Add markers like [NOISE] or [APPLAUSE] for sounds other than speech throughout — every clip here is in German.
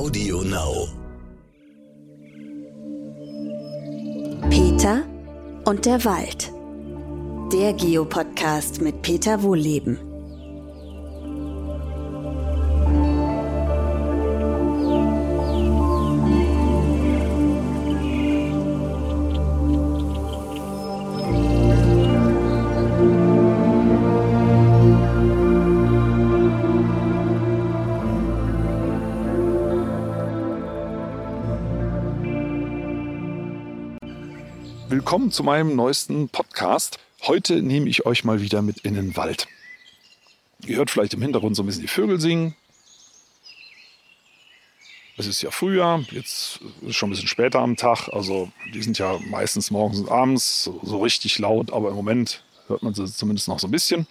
Audio Now. Peter und der Wald. Der Geopodcast mit Peter Wohlleben. Zu meinem neuesten Podcast. Heute nehme ich euch mal wieder mit in den Wald. Ihr hört vielleicht im Hintergrund so ein bisschen die Vögel singen. Es ist ja Frühjahr, jetzt ist schon ein bisschen später am Tag. Also die sind ja meistens morgens und abends so, so richtig laut, aber im Moment hört man sie zumindest noch so ein bisschen.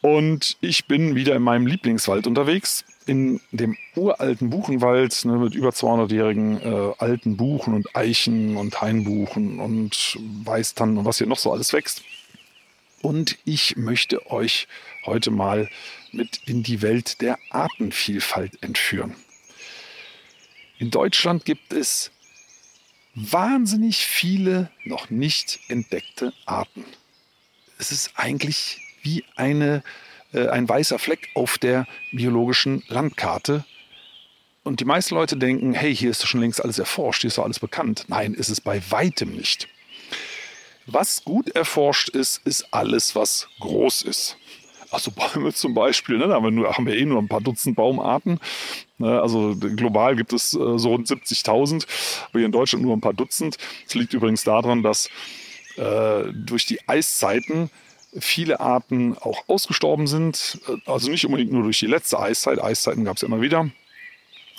Und ich bin wieder in meinem Lieblingswald unterwegs, in dem uralten Buchenwald ne, mit über 200-jährigen äh, alten Buchen und Eichen und Hainbuchen und Weißtannen und was hier noch so alles wächst. Und ich möchte euch heute mal mit in die Welt der Artenvielfalt entführen. In Deutschland gibt es wahnsinnig viele noch nicht entdeckte Arten. Es ist eigentlich wie eine, äh, ein weißer Fleck auf der biologischen Landkarte. Und die meisten Leute denken, hey, hier ist doch schon längst alles erforscht, hier ist doch alles bekannt. Nein, ist es bei weitem nicht. Was gut erforscht ist, ist alles, was groß ist. Also Bäume [LAUGHS] zum Beispiel, ne, da haben wir, nur, haben wir eh nur ein paar Dutzend Baumarten. Ne, also global gibt es äh, so rund 70.000, aber hier in Deutschland nur ein paar Dutzend. Das liegt übrigens daran, dass äh, durch die Eiszeiten viele Arten auch ausgestorben sind. Also nicht unbedingt nur durch die letzte Eiszeit. Eiszeiten gab es ja immer wieder.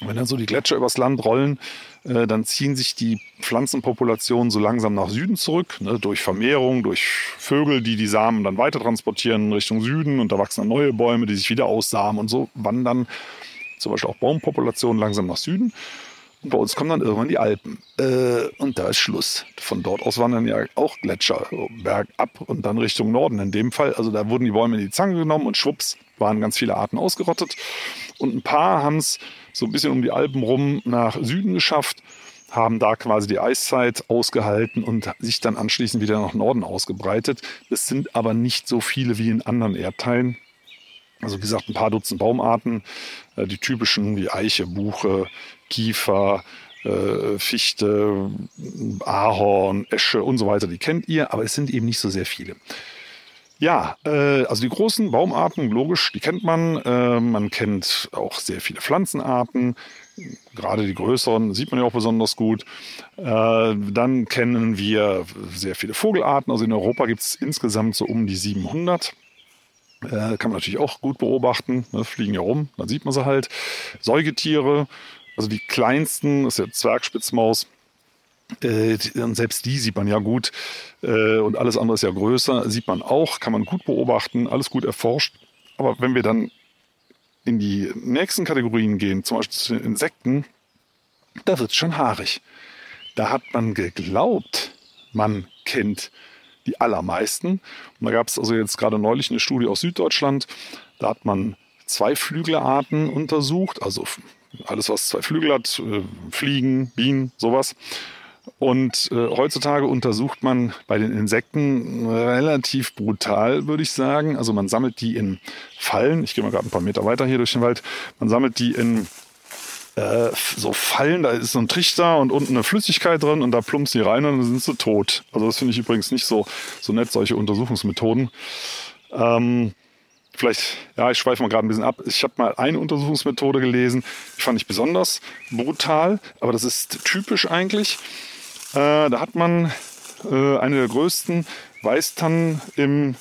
Wenn dann so die Gletscher übers Land rollen, äh, dann ziehen sich die Pflanzenpopulationen so langsam nach Süden zurück, ne, durch Vermehrung, durch Vögel, die die Samen dann weiter transportieren Richtung Süden und da wachsen dann neue Bäume, die sich wieder aussamen und so wandern zum Beispiel auch Baumpopulationen langsam nach Süden. Und bei uns kommen dann irgendwann die Alpen. Äh, und da ist Schluss. Von dort aus wandern ja auch Gletscher bergab und dann Richtung Norden in dem Fall. Also da wurden die Bäume in die Zange genommen und schwupps waren ganz viele Arten ausgerottet. Und ein paar haben es so ein bisschen um die Alpen rum nach Süden geschafft, haben da quasi die Eiszeit ausgehalten und sich dann anschließend wieder nach Norden ausgebreitet. Das sind aber nicht so viele wie in anderen Erdteilen. Also wie gesagt, ein paar Dutzend Baumarten, äh, die typischen wie Eiche, Buche, Kiefer, äh, Fichte, Ahorn, Esche und so weiter, die kennt ihr, aber es sind eben nicht so sehr viele. Ja, äh, also die großen Baumarten, logisch, die kennt man. Man kennt auch sehr viele Pflanzenarten. Gerade die größeren sieht man ja auch besonders gut. Dann kennen wir sehr viele Vogelarten. Also in Europa gibt es insgesamt so um die 700. Äh, kann man natürlich auch gut beobachten. Ne, fliegen ja rum, dann sieht man sie halt. Säugetiere, also die kleinsten, das ist ja Zwergspitzmaus. Äh, und selbst die sieht man ja gut. Äh, und alles andere ist ja größer, sieht man auch, kann man gut beobachten, alles gut erforscht. Aber wenn wir dann in die nächsten Kategorien gehen, zum Beispiel zu den Insekten, da wird es schon haarig. Da hat man geglaubt, man kennt die allermeisten. Und da gab es also jetzt gerade neulich eine Studie aus Süddeutschland. Da hat man zwei Flügelarten untersucht, also alles, was zwei Flügel hat, äh, Fliegen, Bienen, sowas. Und äh, heutzutage untersucht man bei den Insekten relativ brutal, würde ich sagen. Also man sammelt die in Fallen. Ich gehe mal gerade ein paar Meter weiter hier durch den Wald. Man sammelt die in äh, so Fallen. Da ist so ein Trichter und unten eine Flüssigkeit drin und da plumpst die rein und dann sind sie tot. Also das finde ich übrigens nicht so, so nett, solche Untersuchungsmethoden. Ähm, vielleicht, ja, ich schweife mal gerade ein bisschen ab. Ich habe mal eine Untersuchungsmethode gelesen, die fand ich besonders brutal, aber das ist typisch eigentlich. Äh, da hat man äh, eine der größten Weißtannen im,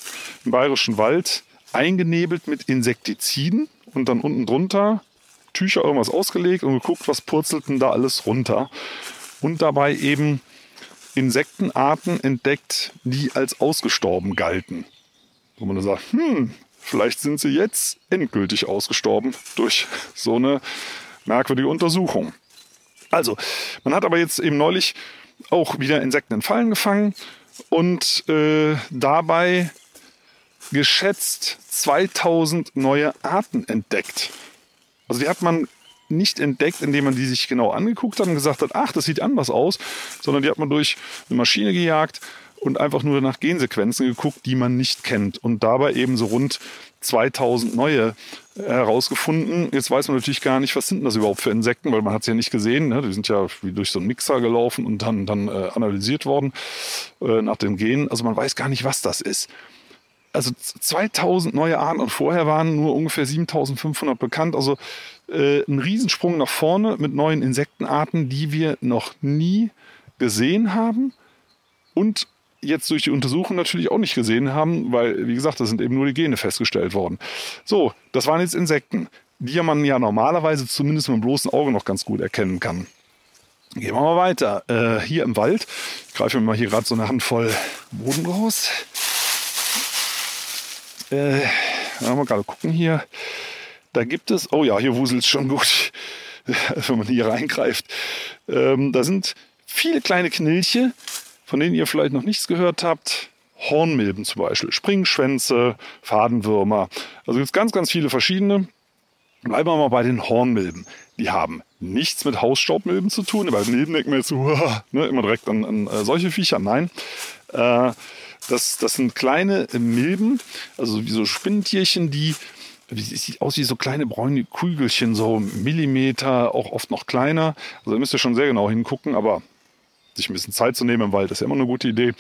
im bayerischen Wald eingenebelt mit Insektiziden und dann unten drunter Tücher irgendwas ausgelegt und geguckt, was purzelt denn da alles runter. Und dabei eben Insektenarten entdeckt, die als ausgestorben galten. Wo man dann sagt, hm, Vielleicht sind sie jetzt endgültig ausgestorben durch so eine merkwürdige Untersuchung. Also, man hat aber jetzt eben neulich auch wieder Insekten in Fallen gefangen und äh, dabei geschätzt 2000 neue Arten entdeckt. Also die hat man nicht entdeckt, indem man die sich genau angeguckt hat und gesagt hat, ach, das sieht anders aus, sondern die hat man durch eine Maschine gejagt und einfach nur nach Gensequenzen geguckt, die man nicht kennt und dabei eben so rund 2000 neue äh, herausgefunden. Jetzt weiß man natürlich gar nicht, was sind das überhaupt für Insekten, weil man hat es ja nicht gesehen. Ne? Die sind ja wie durch so einen Mixer gelaufen und dann, dann äh, analysiert worden äh, nach den Genen. Also man weiß gar nicht, was das ist. Also 2000 neue Arten und vorher waren nur ungefähr 7500 bekannt. Also äh, ein Riesensprung nach vorne mit neuen Insektenarten, die wir noch nie gesehen haben und jetzt durch die Untersuchung natürlich auch nicht gesehen haben, weil, wie gesagt, da sind eben nur die Gene festgestellt worden. So, das waren jetzt Insekten, die man ja normalerweise zumindest mit dem bloßen Auge noch ganz gut erkennen kann. Gehen wir mal weiter. Äh, hier im Wald, ich greife mir mal hier gerade so eine Handvoll Boden raus. Äh, mal gerade gucken hier. Da gibt es, oh ja, hier wuselt es schon gut, [LAUGHS] wenn man hier reingreift. Ähm, da sind viele kleine Knilche, von denen ihr vielleicht noch nichts gehört habt. Hornmilben zum Beispiel, Springschwänze, Fadenwürmer. Also gibt es ganz, ganz viele verschiedene. Bleiben wir mal bei den Hornmilben. Die haben nichts mit Hausstaubmilben zu tun. Bei Milben denken wir jetzt so, [LAUGHS] ne, immer direkt an, an äh, solche Viecher. Nein. Äh, das, das sind kleine Milben, also wie so Spinntierchen, die sieht aus wie so kleine bräune Kügelchen, so Millimeter, auch oft noch kleiner. Also da müsst ihr schon sehr genau hingucken, aber sich ein bisschen Zeit zu nehmen im Wald ist ja immer eine gute Idee.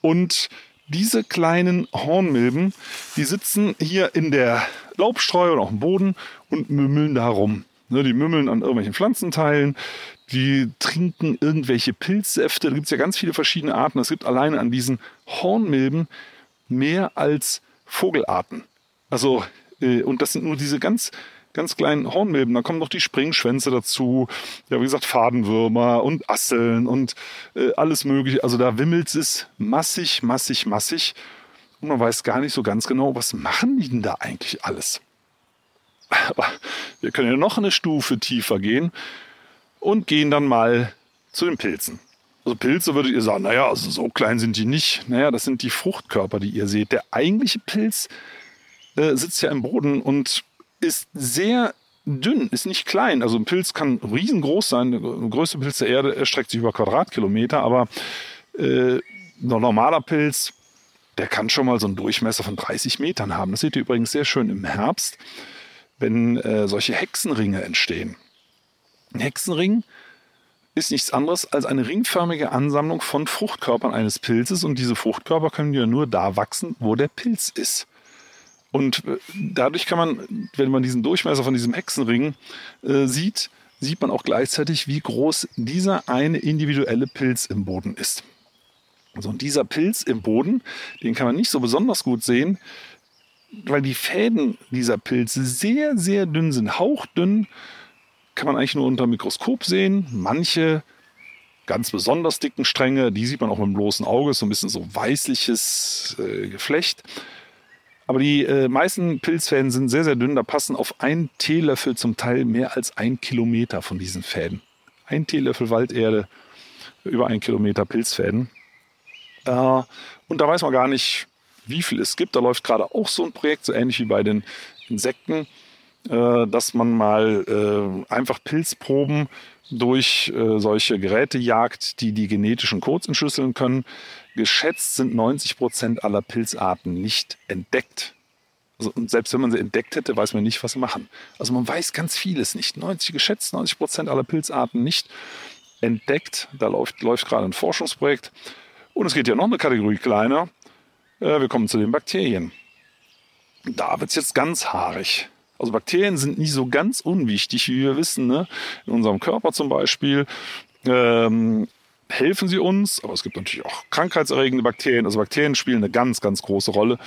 Und diese kleinen Hornmilben, die sitzen hier in der Laubstreu oder auf dem Boden und mümmeln da rum. Ne, die mümmeln an irgendwelchen Pflanzenteilen, die trinken irgendwelche Pilzsäfte. Da gibt es ja ganz viele verschiedene Arten. Es gibt alleine an diesen Hornmilben mehr als Vogelarten. Also, äh, und das sind nur diese ganz ganz kleinen Hornmilben. Da kommen noch die Springschwänze dazu. Ja, wie gesagt, Fadenwürmer und Asseln und äh, alles Mögliche. Also da wimmelt es massig, massig, massig. Und man weiß gar nicht so ganz genau, was machen die denn da eigentlich alles? Aber wir können ja noch eine Stufe tiefer gehen und gehen dann mal zu den Pilzen. Also Pilze würdet ihr sagen, naja, also so klein sind die nicht. Naja, das sind die Fruchtkörper, die ihr seht. Der eigentliche Pilz äh, sitzt ja im Boden und ist sehr dünn, ist nicht klein. Also ein Pilz kann riesengroß sein. Der größte Pilz der Erde erstreckt sich über Quadratkilometer, aber äh, ein normaler Pilz, der kann schon mal so einen Durchmesser von 30 Metern haben. Das seht ihr übrigens sehr schön im Herbst, wenn äh, solche Hexenringe entstehen. Ein Hexenring ist nichts anderes als eine ringförmige Ansammlung von Fruchtkörpern eines Pilzes und diese Fruchtkörper können ja nur da wachsen, wo der Pilz ist. Und äh, dadurch kann man, wenn man diesen Durchmesser von diesem Hexenring äh, sieht, sieht man auch gleichzeitig, wie groß dieser eine individuelle Pilz im Boden ist. Also und dieser Pilz im Boden, den kann man nicht so besonders gut sehen, weil die Fäden dieser Pilze sehr, sehr dünn sind. Hauchdünn kann man eigentlich nur unter dem Mikroskop sehen. Manche ganz besonders dicken Stränge, die sieht man auch mit dem bloßen Auge, so ein bisschen so weißliches äh, Geflecht. Aber die äh, meisten Pilzfäden sind sehr, sehr dünn. Da passen auf einen Teelöffel zum Teil mehr als ein Kilometer von diesen Fäden. Ein Teelöffel Walderde, über ein Kilometer Pilzfäden. Äh, und da weiß man gar nicht, wie viel es gibt. Da läuft gerade auch so ein Projekt, so ähnlich wie bei den Insekten, äh, dass man mal äh, einfach Pilzproben durch äh, solche Geräte jagt, die die genetischen Codes entschlüsseln können geschätzt sind 90 Prozent aller Pilzarten nicht entdeckt. Also, und selbst wenn man sie entdeckt hätte, weiß man nicht, was sie machen. Also man weiß ganz vieles nicht. 90 geschätzt, 90 Prozent aller Pilzarten nicht entdeckt. Da läuft, läuft gerade ein Forschungsprojekt. Und es geht ja noch eine Kategorie kleiner. Äh, wir kommen zu den Bakterien. Da wird es jetzt ganz haarig. Also Bakterien sind nicht so ganz unwichtig, wie wir wissen. Ne? In unserem Körper zum Beispiel ähm, helfen sie uns, aber es gibt natürlich auch krankheitserregende Bakterien. Also Bakterien spielen eine ganz, ganz große Rolle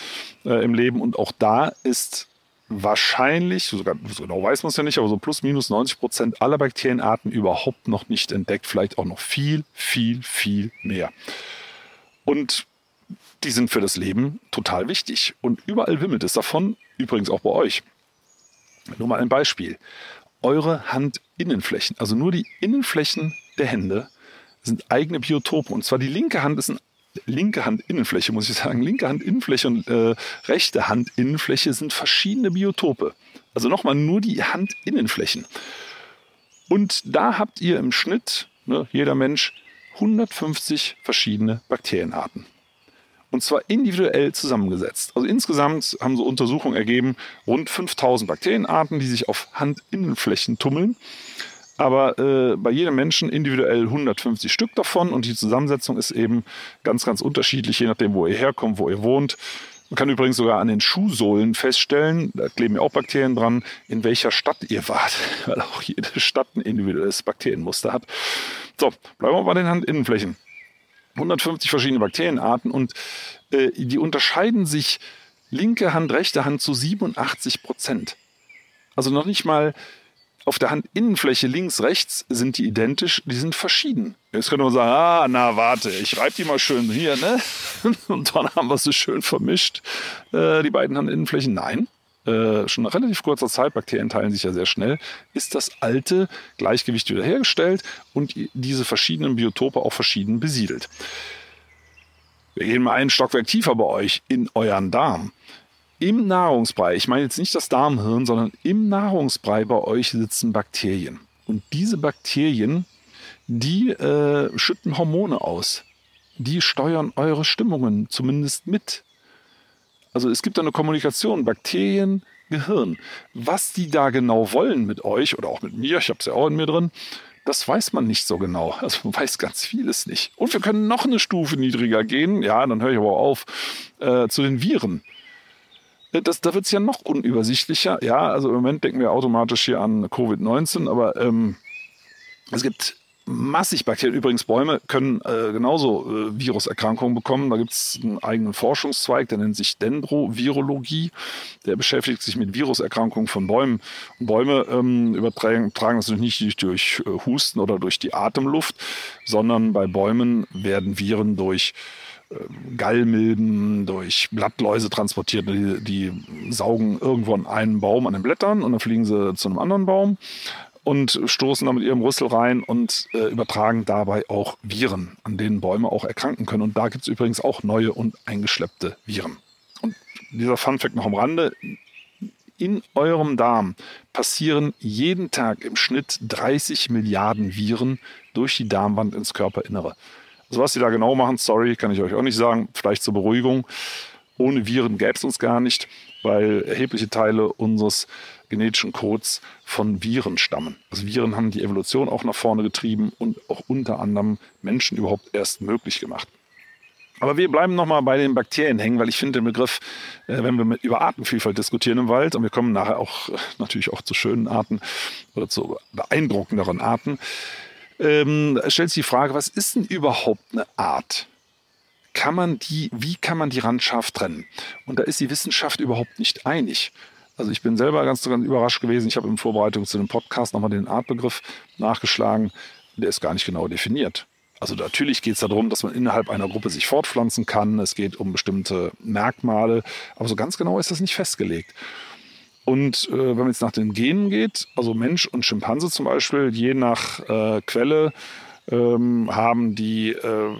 äh, im Leben und auch da ist wahrscheinlich, sogar, so genau weiß man es ja nicht, aber so plus minus 90 Prozent aller Bakterienarten überhaupt noch nicht entdeckt, vielleicht auch noch viel, viel, viel mehr. Und die sind für das Leben total wichtig und überall wimmelt es davon, übrigens auch bei euch. Nur mal ein Beispiel. Eure Handinnenflächen, also nur die Innenflächen der Hände, sind eigene Biotope. Und zwar die linke Hand ist eine linke Handinnenfläche, muss ich sagen. Linke Handinnenfläche und äh, rechte Handinnenfläche sind verschiedene Biotope. Also nochmal nur die Handinnenflächen. Und da habt ihr im Schnitt, ne, jeder Mensch, 150 verschiedene Bakterienarten. Und zwar individuell zusammengesetzt. Also insgesamt haben so Untersuchungen ergeben, rund 5000 Bakterienarten, die sich auf Handinnenflächen tummeln. Aber äh, bei jedem Menschen individuell 150 Stück davon und die Zusammensetzung ist eben ganz, ganz unterschiedlich, je nachdem, wo ihr herkommt, wo ihr wohnt. Man kann übrigens sogar an den Schuhsohlen feststellen, da kleben ja auch Bakterien dran, in welcher Stadt ihr wart, [LAUGHS] weil auch jede Stadt ein individuelles Bakterienmuster hat. So, bleiben wir bei den Handinnenflächen. 150 verschiedene Bakterienarten und äh, die unterscheiden sich linke Hand, rechte Hand zu 87 Prozent. Also noch nicht mal auf der Handinnenfläche links, rechts sind die identisch, die sind verschieden. Jetzt könnte man sagen, ah, na warte, ich reibe die mal schön hier, ne? [LAUGHS] Und dann haben wir sie schön vermischt, äh, die beiden Handinnenflächen. Nein, äh, schon nach relativ kurzer Zeit, Bakterien teilen sich ja sehr schnell, ist das alte Gleichgewicht wiederhergestellt und diese verschiedenen Biotope auch verschieden besiedelt. Wir gehen mal einen Stockwerk tiefer bei euch in euren Darm. Im Nahrungsbrei, ich meine jetzt nicht das Darmhirn, sondern im Nahrungsbrei bei euch sitzen Bakterien. Und diese Bakterien, die äh, schütten Hormone aus. Die steuern eure Stimmungen zumindest mit. Also es gibt eine Kommunikation, Bakterien, Gehirn. Was die da genau wollen mit euch oder auch mit mir, ich habe es ja auch in mir drin, das weiß man nicht so genau. Also man weiß ganz vieles nicht. Und wir können noch eine Stufe niedriger gehen. Ja, dann höre ich aber auf äh, zu den Viren. Äh, das, da wird es ja noch unübersichtlicher. Ja, also im Moment denken wir automatisch hier an Covid-19, aber ähm, es gibt massig Bakterien. Übrigens, Bäume können äh, genauso äh, Viruserkrankungen bekommen. Da gibt es einen eigenen Forschungszweig, der nennt sich Dendrovirologie. Der beschäftigt sich mit Viruserkrankungen von Bäumen. Und Bäume ähm, übertragen tragen das natürlich nicht durch, durch äh, Husten oder durch die Atemluft, sondern bei Bäumen werden Viren durch äh, Gallmilben, durch Blattläuse transportiert. Die, die saugen irgendwo an einen Baum an den Blättern und dann fliegen sie zu einem anderen Baum und stoßen dann mit ihrem Rüssel rein und äh, übertragen dabei auch Viren, an denen Bäume auch erkranken können. Und da gibt es übrigens auch neue und eingeschleppte Viren. Und dieser Funfact noch am Rande. In eurem Darm passieren jeden Tag im Schnitt 30 Milliarden Viren durch die Darmwand ins Körperinnere. Also was sie da genau machen, sorry, kann ich euch auch nicht sagen. Vielleicht zur Beruhigung. Ohne Viren gäbe es uns gar nicht, weil erhebliche Teile unseres genetischen Codes von Viren stammen. Also Viren haben die Evolution auch nach vorne getrieben und auch unter anderem Menschen überhaupt erst möglich gemacht. Aber wir bleiben nochmal bei den Bakterien hängen, weil ich finde den Begriff, äh, wenn wir über Artenvielfalt diskutieren im Wald, und wir kommen nachher auch äh, natürlich auch zu schönen Arten oder zu beeindruckenderen Arten, ähm, stellt sich die Frage, was ist denn überhaupt eine Art? Kann man die, wie kann man die randscharf trennen? Und da ist die Wissenschaft überhaupt nicht einig. Also ich bin selber ganz, ganz überrascht gewesen. Ich habe in Vorbereitung zu dem Podcast nochmal den Artbegriff nachgeschlagen. Der ist gar nicht genau definiert. Also natürlich geht es darum, dass man innerhalb einer Gruppe sich fortpflanzen kann. Es geht um bestimmte Merkmale, aber so ganz genau ist das nicht festgelegt. Und äh, wenn man jetzt nach den Genen geht, also Mensch und Schimpanse zum Beispiel, je nach äh, Quelle ähm, haben die äh,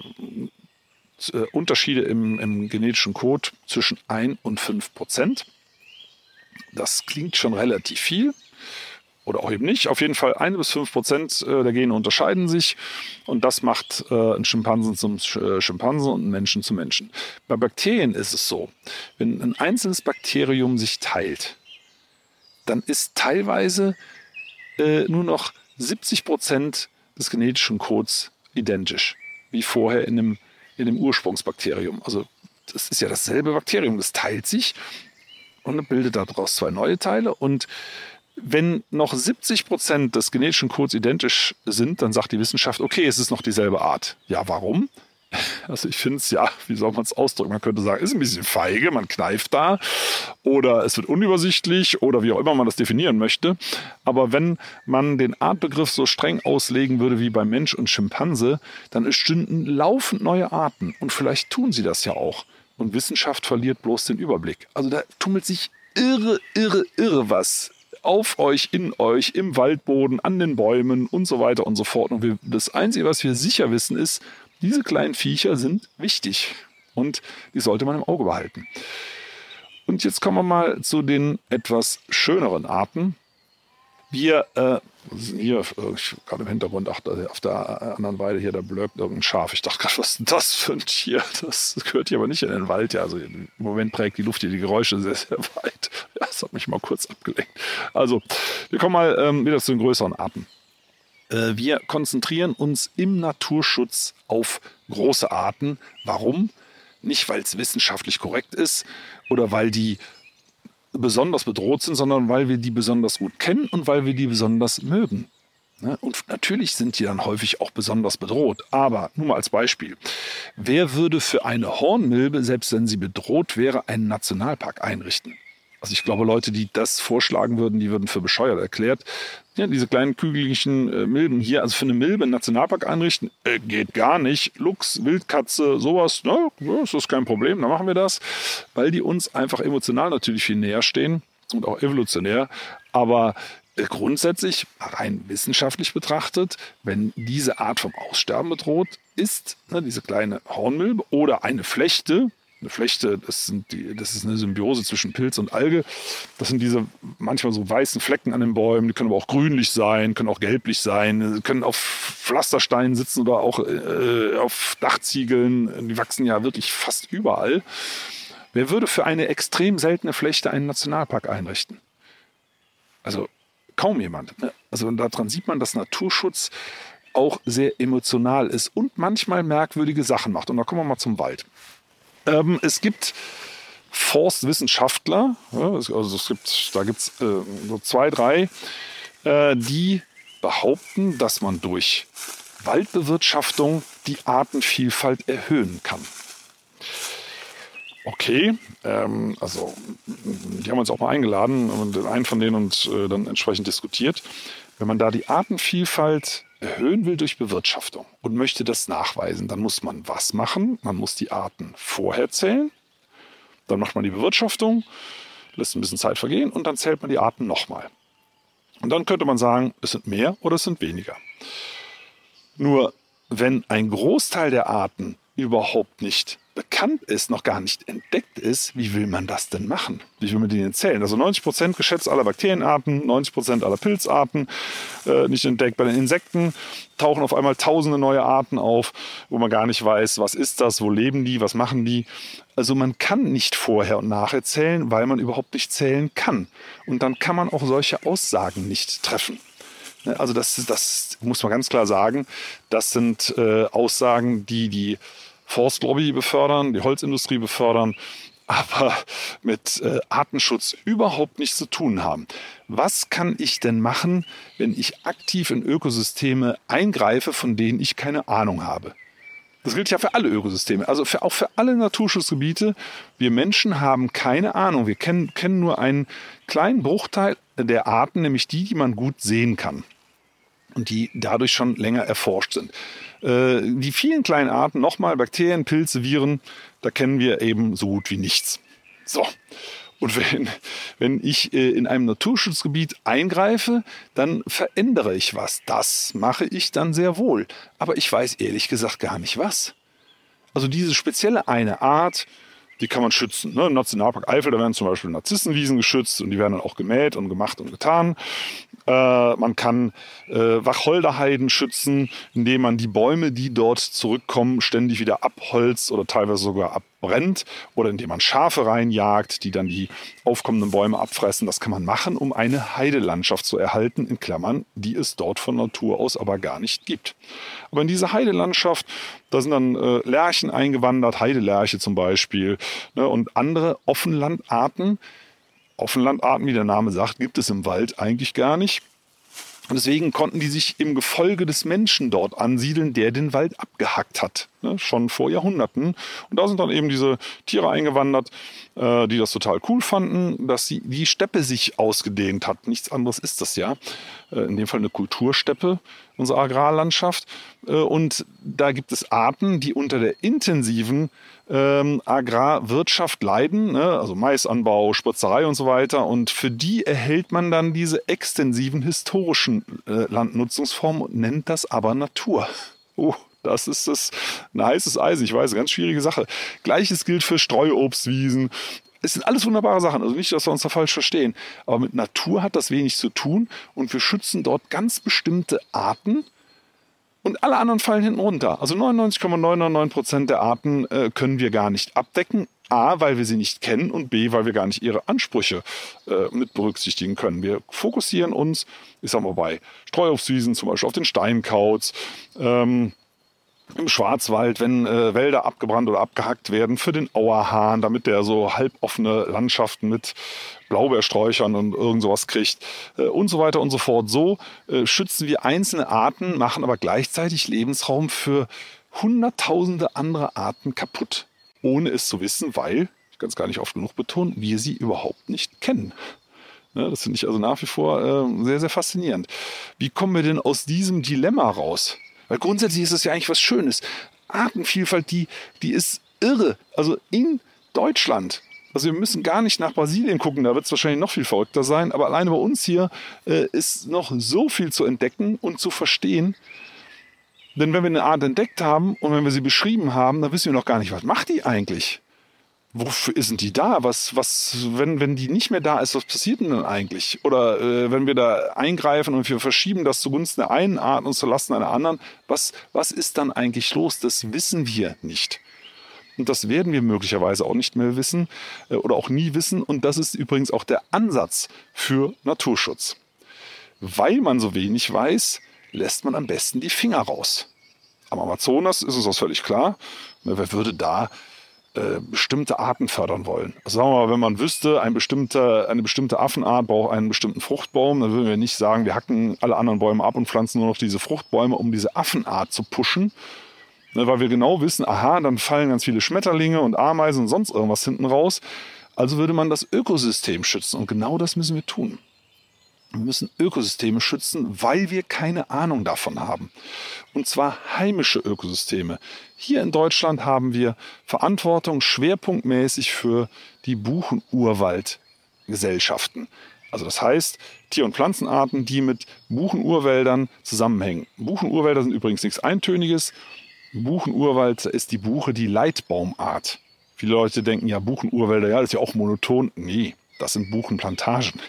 äh Unterschiede im, im genetischen Code zwischen 1 und 5 Prozent. Das klingt schon relativ viel oder auch eben nicht. Auf jeden Fall ein bis fünf Prozent äh, der Gene unterscheiden sich und das macht äh, einen Schimpansen zum äh, Schimpansen und einen Menschen zum Menschen. Bei Bakterien ist es so, wenn ein einzelnes Bakterium sich teilt, dann ist teilweise nur noch 70 Prozent des genetischen Codes identisch, wie vorher in dem, in dem Ursprungsbakterium. Also das ist ja dasselbe Bakterium, das teilt sich und bildet daraus zwei neue Teile. Und wenn noch 70 Prozent des genetischen Codes identisch sind, dann sagt die Wissenschaft, okay, es ist noch dieselbe Art. Ja, warum? [LAUGHS] Also ich finde es ja, wie soll man es ausdrücken? Man könnte sagen, ist ein bisschen feige, man kneift da oder es wird unübersichtlich oder wie auch immer man das definieren möchte. Aber wenn man den Artbegriff so streng auslegen würde wie bei Mensch und Schimpanse, dann entstünden laufend neue Arten und vielleicht tun sie das ja auch und Wissenschaft verliert bloß den Überblick. Also da tummelt sich irre, irre, irre was auf euch, in euch, im Waldboden, an den Bäumen und so weiter und so fort. Und wir, das Einzige, was wir sicher wissen, ist, diese kleinen Viecher sind wichtig und die sollte man im Auge behalten. Und jetzt kommen wir mal zu den etwas schöneren Arten. Wir äh, hier, gerade im Hintergrund, ach, auf der anderen Weide hier, da blökt irgendein Schaf. Ich dachte gerade, was ist denn das für ein Tier? Das gehört hier aber nicht in den Wald. Ja, also im Moment prägt die Luft hier die Geräusche sehr, sehr weit. Ja, das hat mich mal kurz abgelenkt. Also, wir kommen mal ähm, wieder zu den größeren Arten. Äh, wir konzentrieren uns im Naturschutz auf große Arten. Warum? Nicht, weil es wissenschaftlich korrekt ist oder weil die besonders bedroht sind, sondern weil wir die besonders gut kennen und weil wir die besonders mögen. Ne? Und natürlich sind die dann häufig auch besonders bedroht. Aber nur mal als Beispiel. Wer würde für eine Hornmilbe, selbst wenn sie bedroht wäre, einen Nationalpark einrichten? Also ich glaube, Leute, die das vorschlagen würden, die würden für bescheuert erklärt. Ja, diese kleinen kügeligen äh, Milben hier, also für eine Milbe einen Nationalpark einrichten, äh, geht gar nicht. Luchs, Wildkatze, sowas, na, das ist kein Problem, dann machen wir das, weil die uns einfach emotional natürlich viel näher stehen und auch evolutionär. Aber äh, grundsätzlich, rein wissenschaftlich betrachtet, wenn diese Art vom Aussterben bedroht ist, ne, diese kleine Hornmilbe oder eine Flechte, eine Flechte, das, sind die, das ist eine Symbiose zwischen Pilz und Alge. Das sind diese manchmal so weißen Flecken an den Bäumen, die können aber auch grünlich sein, können auch gelblich sein, können auf Pflastersteinen sitzen oder auch äh, auf Dachziegeln. Die wachsen ja wirklich fast überall. Wer würde für eine extrem seltene Flechte einen Nationalpark einrichten? Also kaum jemand. Ne? Also daran sieht man, dass Naturschutz auch sehr emotional ist und manchmal merkwürdige Sachen macht. Und da kommen wir mal zum Wald. Ähm, es gibt Forstwissenschaftler, also es gibt, da gibt es äh, so zwei, drei, äh, die behaupten, dass man durch Waldbewirtschaftung die Artenvielfalt erhöhen kann. Okay, ähm, also die haben uns auch mal eingeladen und einen von denen und äh, dann entsprechend diskutiert. Wenn man da die Artenvielfalt erhöhen will durch Bewirtschaftung und möchte das nachweisen, dann muss man was machen? Man muss die Arten vorher zählen, dann macht man die Bewirtschaftung, lässt ein bisschen Zeit vergehen und dann zählt man die Arten nochmal. Und dann könnte man sagen, es sind mehr oder es sind weniger. Nur wenn ein Großteil der Arten überhaupt nicht bekannt ist, noch gar nicht entdeckt ist, wie will man das denn machen? Wie will man die denn zählen? Also 90 Prozent geschätzt aller Bakterienarten, 90 Prozent aller Pilzarten äh, nicht entdeckt. Bei den Insekten tauchen auf einmal tausende neue Arten auf, wo man gar nicht weiß, was ist das, wo leben die, was machen die. Also man kann nicht vorher und nachher zählen, weil man überhaupt nicht zählen kann. Und dann kann man auch solche Aussagen nicht treffen. Ne, also das, das muss man ganz klar sagen. Das sind äh, Aussagen, die die Forstlobby befördern, die Holzindustrie befördern, aber mit äh, Artenschutz überhaupt nichts zu tun haben. Was kann ich denn machen, wenn ich aktiv in Ökosysteme eingreife, von denen ich keine Ahnung habe? Das gilt ja für alle Ökosysteme, also für, auch für alle Naturschutzgebiete. Wir Menschen haben keine Ahnung. Wir kennen, kennen nur einen kleinen Bruchteil der Arten, nämlich die, die man gut sehen kann und die dadurch schon länger erforscht sind. Äh, die vielen kleinen Arten, nochmal Bakterien, Pilze, Viren, da kennen wir eben so gut wie nichts. So. Und wenn, wenn ich äh, in einem Naturschutzgebiet eingreife, dann verändere ich was. Das mache ich dann sehr wohl. Aber ich weiß ehrlich gesagt gar nicht was. Also diese spezielle eine Art, die kann man schützen. Ne? Im Nationalpark Eifel, da werden zum Beispiel Narzissenwiesen geschützt und die werden dann auch gemäht und gemacht und getan. Äh, man kann äh, Wacholderheiden schützen, indem man die Bäume, die dort zurückkommen, ständig wieder abholzt oder teilweise sogar abbrennt oder indem man Schafe reinjagt, die dann die aufkommenden Bäume abfressen. Das kann man machen, um eine Heidelandschaft zu erhalten, in Klammern, die es dort von Natur aus aber gar nicht gibt. Aber in diese Heidelandschaft, da sind dann äh, Lärchen eingewandert, Heidelärche zum Beispiel, ne, und andere Offenlandarten, Offenlandarten, wie der Name sagt, gibt es im Wald eigentlich gar nicht. Und deswegen konnten die sich im Gefolge des Menschen dort ansiedeln, der den Wald abgehackt hat, ne, schon vor Jahrhunderten. Und da sind dann eben diese Tiere eingewandert, äh, die das total cool fanden, dass sie, die Steppe sich ausgedehnt hat. Nichts anderes ist das ja. Äh, in dem Fall eine Kultursteppe, unsere Agrarlandschaft. Äh, und da gibt es Arten, die unter der intensiven ähm, Agrarwirtschaft leiden, ne? also Maisanbau, Spritzerei und so weiter. Und für die erhält man dann diese extensiven historischen äh, Landnutzungsformen und nennt das aber Natur. Oh, das ist das ein heißes Eisen. Ich weiß, ganz schwierige Sache. Gleiches gilt für Streuobstwiesen, es sind alles wunderbare Sachen, also nicht, dass wir uns da falsch verstehen. Aber mit Natur hat das wenig zu tun und wir schützen dort ganz bestimmte Arten und alle anderen fallen hinten runter. Also 99,999 Prozent der Arten äh, können wir gar nicht abdecken. A, weil wir sie nicht kennen und B, weil wir gar nicht ihre Ansprüche äh, mit berücksichtigen können. Wir fokussieren uns, ich sag mal, bei Streuobstwiesen zum Beispiel auf den Steinkauz, ähm, im Schwarzwald, wenn äh, Wälder abgebrannt oder abgehackt werden, für den Auerhahn, damit der so halboffene Landschaften mit Blaubeersträuchern und irgend sowas kriegt äh, und so weiter und so fort. So äh, schützen wir einzelne Arten, machen aber gleichzeitig Lebensraum für hunderttausende andere Arten kaputt, ohne es zu wissen, weil, ich kann es gar nicht oft genug betonen, wir sie überhaupt nicht kennen. Ja, das finde ich also nach wie vor äh, sehr, sehr faszinierend. Wie kommen wir denn aus diesem Dilemma raus? Weil grundsätzlich ist es ja eigentlich was Schönes. Artenvielfalt, die, die ist irre. Also in Deutschland. Also wir müssen gar nicht nach Brasilien gucken, da wird es wahrscheinlich noch viel verrückter sein. Aber alleine bei uns hier äh, ist noch so viel zu entdecken und zu verstehen. Denn wenn wir eine Art entdeckt haben und wenn wir sie beschrieben haben, dann wissen wir noch gar nicht, was macht die eigentlich? Wofür sind die da? Was, was, wenn, wenn die nicht mehr da ist, was passiert denn eigentlich? Oder äh, wenn wir da eingreifen und wir verschieben das zugunsten der einen Art und zulasten einer anderen, was, was ist dann eigentlich los? Das wissen wir nicht. Und das werden wir möglicherweise auch nicht mehr wissen äh, oder auch nie wissen. Und das ist übrigens auch der Ansatz für Naturschutz. Weil man so wenig weiß, lässt man am besten die Finger raus. Am Amazonas ist uns das völlig klar. Wer würde da äh, bestimmte Arten fördern wollen. Also sagen wir mal, wenn man wüsste, ein bestimmte, eine bestimmte Affenart braucht einen bestimmten Fruchtbaum, dann würden wir nicht sagen, wir hacken alle anderen Bäume ab und pflanzen nur noch diese Fruchtbäume, um diese Affenart zu pushen. Ne, weil wir genau wissen, aha, dann fallen ganz viele Schmetterlinge und Ameisen und sonst irgendwas hinten raus. Also würde man das Ökosystem schützen. Und genau das müssen wir tun. Wir müssen Ökosysteme schützen, weil wir keine Ahnung davon haben. Und zwar heimische Ökosysteme. Hier in Deutschland haben wir Verantwortung schwerpunktmäßig für die Buchenurwaldgesellschaften. Also das heißt, Tier- und Pflanzenarten, die mit Buchenurwäldern zusammenhängen. Buchenurwälder sind übrigens nichts Eintöniges. Buchenurwald ist die Buche die Leitbaumart. Viele Leute denken ja, Buchenurwälder, ja, das ist ja auch monoton. Nee, das sind Buchenplantagen.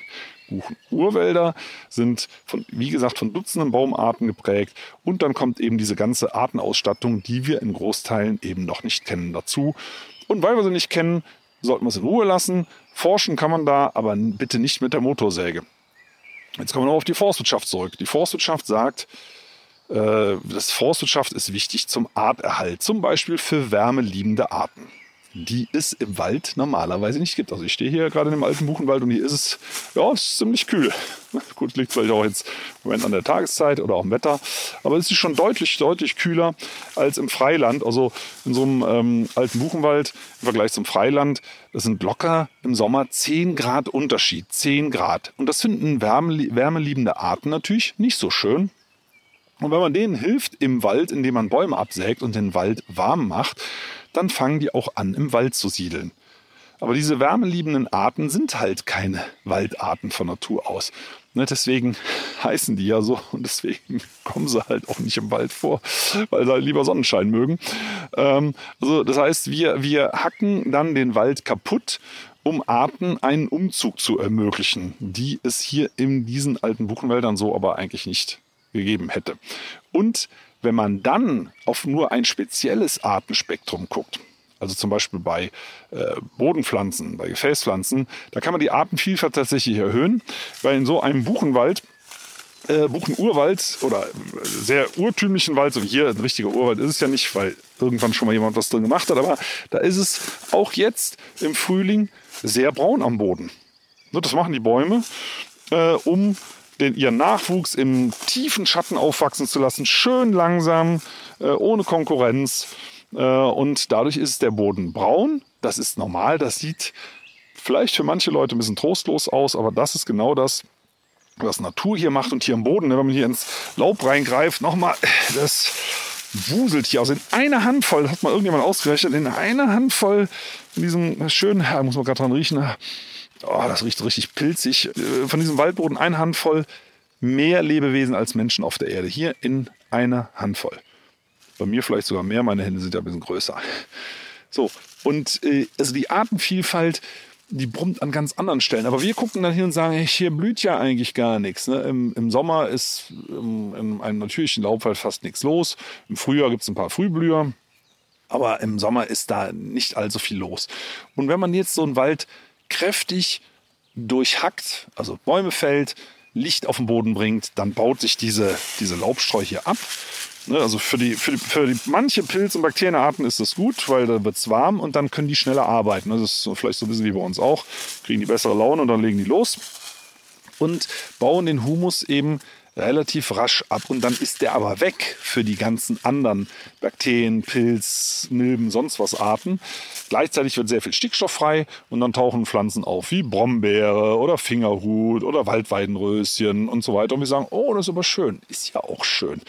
Buchen-Urwälder sind von, wie gesagt, von Dutzenden Baumarten geprägt. Und dann kommt eben diese ganze Artenausstattung, die wir in Großteilen eben noch nicht kennen, dazu. Und weil wir sie nicht kennen, sollten wir es in Ruhe lassen. Forschen kann man da, aber bitte nicht mit der Motorsäge. Jetzt kommen wir noch auf die Forstwirtschaft zurück. Die Forstwirtschaft sagt, äh, das Forstwirtschaft ist wichtig zum Arterhalt, zum Beispiel für wärmeliebende Arten die es im Wald normalerweise nicht gibt. Also ich stehe hier gerade in dem alten Buchenwald und hier ist es, ja, ist ziemlich kühl. [LAUGHS] Gut, liegt vielleicht auch jetzt im Moment an der Tageszeit oder auch im Wetter. Aber es ist schon deutlich, deutlich kühler als im Freiland. Also in so einem ähm, alten Buchenwald im Vergleich zum Freiland, das sind locker im Sommer 10 Grad Unterschied. 10 Grad. Und das finden wärmeliebende Arten natürlich nicht so schön. Und wenn man denen hilft im Wald, indem man Bäume absägt und den Wald warm macht, dann fangen die auch an, im Wald zu siedeln. Aber diese wärmeliebenden Arten sind halt keine Waldarten von Natur aus. Ne, deswegen heißen die ja so [LAUGHS] und deswegen kommen sie halt auch nicht im Wald vor, weil sie halt lieber Sonnenschein mögen. Ähm, also das heißt, wir, wir hacken dann den Wald kaputt, um Arten einen Umzug zu ermöglichen, die es hier in diesen alten Buchenwäldern so aber eigentlich nicht gegeben hätte. Und wenn man dann auf nur ein spezielles Artenspektrum guckt, also zum Beispiel bei äh, Bodenpflanzen, bei Gefäßpflanzen, da kann man die Artenvielfalt tatsächlich erhöhen, weil in so einem Buchenwald äh, Buchenurwald oder sehr urtümlichen Wald, so wie hier ein richtiger Urwald ist es ja nicht, weil irgendwann schon mal jemand was drin gemacht hat, aber da ist es auch jetzt im Frühling sehr braun am Boden. Das machen die Bäume, äh, um den, ihren Nachwuchs im tiefen Schatten aufwachsen zu lassen, schön langsam, äh, ohne Konkurrenz. Äh, und dadurch ist der Boden braun. Das ist normal. Das sieht vielleicht für manche Leute ein bisschen trostlos aus, aber das ist genau das, was Natur hier macht. Und hier am Boden, ne, wenn man hier ins Laub reingreift, nochmal, das wuselt hier. Also in einer Handvoll, hat mal irgendjemand ausgerechnet, in einer Handvoll von diesem schönen, muss man gerade dran riechen, oh, das riecht richtig pilzig. Äh, von diesem Waldboden eine Handvoll mehr Lebewesen als Menschen auf der Erde. Hier in einer Handvoll. Bei mir vielleicht sogar mehr, meine Hände sind ja ein bisschen größer. So, und äh, also die Artenvielfalt, die brummt an ganz anderen Stellen. Aber wir gucken dann hin und sagen, hey, hier blüht ja eigentlich gar nichts. Ne? Im, Im, Sommer ist im, in einem natürlichen Laubwald fast nichts los. Im Frühjahr gibt es ein paar Frühblüher. Aber im Sommer ist da nicht allzu viel los. Und wenn man jetzt so einen Wald kräftig durchhackt, also Bäume fällt, Licht auf den Boden bringt, dann baut sich diese, diese Laubstreu hier ab. Ne, also für die, für die, für die manche Pilz- und Bakterienarten ist das gut, weil da wird es warm und dann können die schneller arbeiten. Das ist vielleicht so ein bisschen wie bei uns auch. Kriegen die bessere Laune und dann legen die los und bauen den Humus eben relativ rasch ab und dann ist der aber weg für die ganzen anderen Bakterien, Pilz, Milben, sonst was Arten. Gleichzeitig wird sehr viel Stickstoff frei und dann tauchen Pflanzen auf wie Brombeere oder Fingerhut oder Waldweidenröschen und so weiter. Und wir sagen, oh, das ist aber schön. Ist ja auch schön.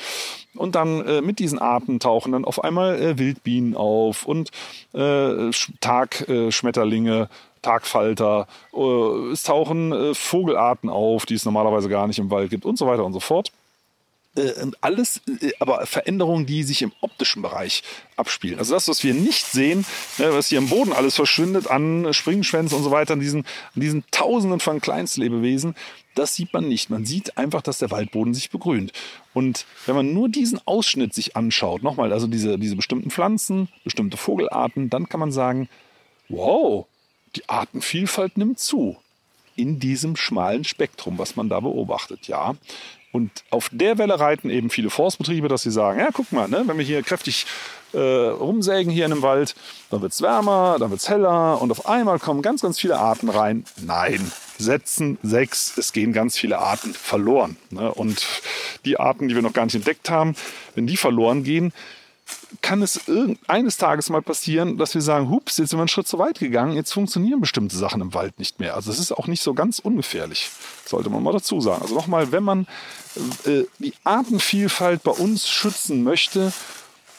Und dann äh, mit diesen Arten tauchen dann auf einmal äh, Wildbienen auf und äh, Tagschmetterlinge Tagfalter, äh, es tauchen äh, Vogelarten auf, die es normalerweise gar nicht im Wald gibt und so weiter und so fort. Äh, alles, aber Veränderungen, die sich im optischen Bereich abspielen. Also das, was wir nicht sehen, ne, was hier im Boden alles verschwindet an Springschwänzen und so weiter, an diesen, an diesen Tausenden von Kleinstlebewesen, das sieht man nicht. Man sieht einfach, dass der Waldboden sich begrünt. Und wenn man nur diesen Ausschnitt sich anschaut, nochmal, also diese, diese bestimmten Pflanzen, bestimmte Vogelarten, dann kann man sagen, wow, die Artenvielfalt nimmt zu in diesem schmalen Spektrum, was man da beobachtet, ja. Und auf der Welle reiten eben viele Forstbetriebe, dass sie sagen, ja, guck mal, ne, wenn wir hier kräftig äh, rumsägen hier in einem Wald, dann wird es wärmer, dann wird es heller und auf einmal kommen ganz, ganz viele Arten rein. Nein, setzen sechs, es gehen ganz viele Arten verloren. Ne? Und die Arten, die wir noch gar nicht entdeckt haben, wenn die verloren gehen, kann es eines Tages mal passieren, dass wir sagen, hups, jetzt sind wir einen Schritt zu weit gegangen, jetzt funktionieren bestimmte Sachen im Wald nicht mehr. Also es ist auch nicht so ganz ungefährlich, sollte man mal dazu sagen. Also nochmal, wenn man äh, die Artenvielfalt bei uns schützen möchte,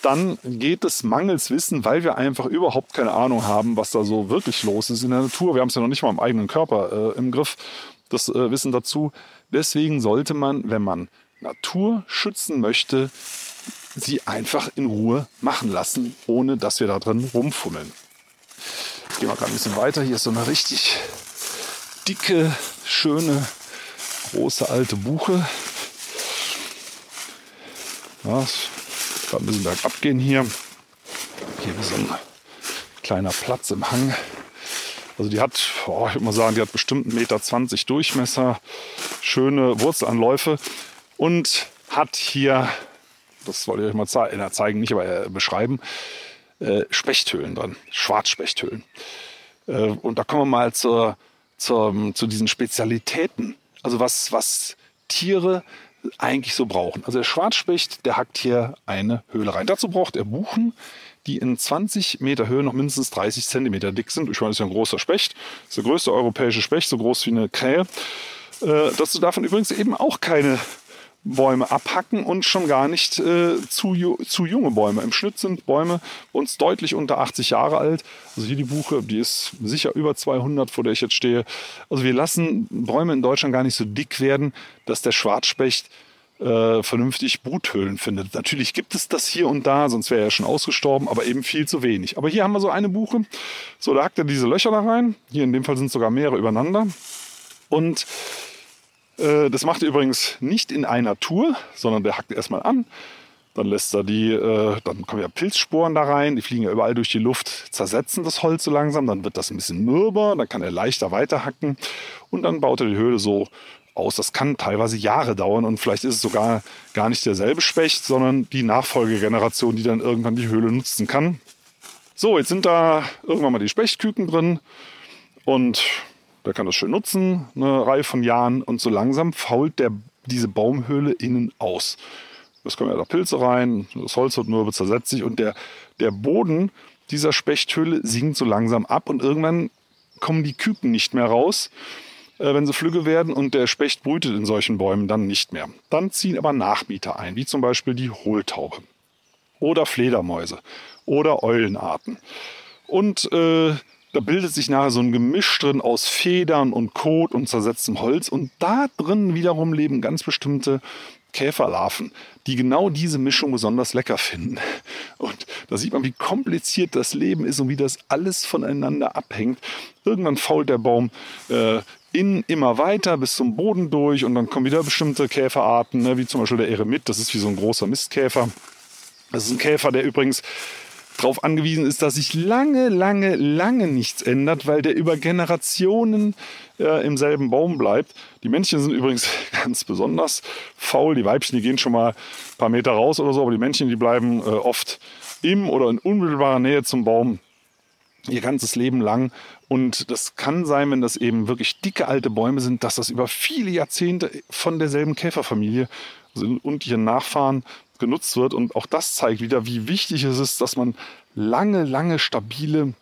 dann geht es mangels Wissen, weil wir einfach überhaupt keine Ahnung haben, was da so wirklich los ist in der Natur. Wir haben es ja noch nicht mal im eigenen Körper äh, im Griff, das äh, Wissen dazu. Deswegen sollte man, wenn man Natur schützen möchte, sie einfach in Ruhe machen lassen, ohne dass wir da drin rumfummeln. Gehen wir gerade ein bisschen weiter. Hier ist so eine richtig dicke, schöne, große alte Buche. Ja, kann ein bisschen bergab gehen hier. Hier ist so ein kleiner Platz im Hang. Also die hat, oh, ich würde mal sagen, die hat bestimmt 1,20 Meter Durchmesser, schöne Wurzelanläufe und hat hier das wollte ich euch mal zeigen, äh, zeigen nicht, aber äh, beschreiben, äh, Spechthöhlen dran, Schwarzspechthöhlen. Äh, und da kommen wir mal zur, zur, zu diesen Spezialitäten. Also was, was Tiere eigentlich so brauchen. Also der Schwarzspecht, der hackt hier eine Höhle rein. Dazu braucht er Buchen, die in 20 Meter Höhe noch mindestens 30 Zentimeter dick sind. Ich meine, das ist ja ein großer Specht. Das ist der größte europäische Specht, so groß wie eine Krähe. Äh, dazu darf man übrigens eben auch keine Bäume abhacken und schon gar nicht äh, zu, zu junge Bäume. Im Schnitt sind Bäume uns deutlich unter 80 Jahre alt. Also hier die Buche, die ist sicher über 200, vor der ich jetzt stehe. Also wir lassen Bäume in Deutschland gar nicht so dick werden, dass der Schwarzspecht äh, vernünftig Bruthöhlen findet. Natürlich gibt es das hier und da, sonst wäre er schon ausgestorben, aber eben viel zu wenig. Aber hier haben wir so eine Buche. So, da hackt er diese Löcher da rein. Hier in dem Fall sind sogar mehrere übereinander. Und das macht er übrigens nicht in einer Tour, sondern der hackt erstmal an. Dann lässt er die, äh, dann kommen ja Pilzsporen da rein, die fliegen ja überall durch die Luft, zersetzen das Holz so langsam, dann wird das ein bisschen mürber, dann kann er leichter weiterhacken und dann baut er die Höhle so aus. Das kann teilweise Jahre dauern und vielleicht ist es sogar gar nicht derselbe Specht, sondern die Nachfolgegeneration, die dann irgendwann die Höhle nutzen kann. So, jetzt sind da irgendwann mal die Spechtküken drin und der kann das schön nutzen, eine Reihe von Jahren. Und so langsam fault der, diese Baumhöhle innen aus. Es kommen ja da Pilze rein, das Holz wird nur zersetzt sich und der, der Boden dieser Spechthöhle sinkt so langsam ab und irgendwann kommen die Küken nicht mehr raus, äh, wenn sie flügge werden und der Specht brütet in solchen Bäumen dann nicht mehr. Dann ziehen aber Nachmieter ein, wie zum Beispiel die Hohltaube oder Fledermäuse oder Eulenarten. Und äh, da bildet sich nachher so ein Gemisch drin aus Federn und Kot und zersetztem Holz. Und da drin wiederum leben ganz bestimmte Käferlarven, die genau diese Mischung besonders lecker finden. Und da sieht man, wie kompliziert das Leben ist und wie das alles voneinander abhängt. Irgendwann fault der Baum äh, innen immer weiter bis zum Boden durch und dann kommen wieder bestimmte Käferarten, ne, wie zum Beispiel der Eremit, das ist wie so ein großer Mistkäfer. Das ist ein Käfer, der übrigens darauf angewiesen ist, dass sich lange, lange, lange nichts ändert, weil der über Generationen äh, im selben Baum bleibt. Die Männchen sind übrigens [LAUGHS] ganz besonders faul. Die Weibchen, die gehen schon mal ein paar Meter raus oder so, aber die Männchen, die bleiben äh, oft im oder in unmittelbarer Nähe zum Baum ihr ganzes Leben lang. Und das kann sein, wenn das eben wirklich dicke alte Bäume sind, dass das über viele Jahrzehnte von derselben Käferfamilie sind und ihren Nachfahren genutzt wird. Und auch das zeigt wieder, wie wichtig es ist, dass man lange, lange stabile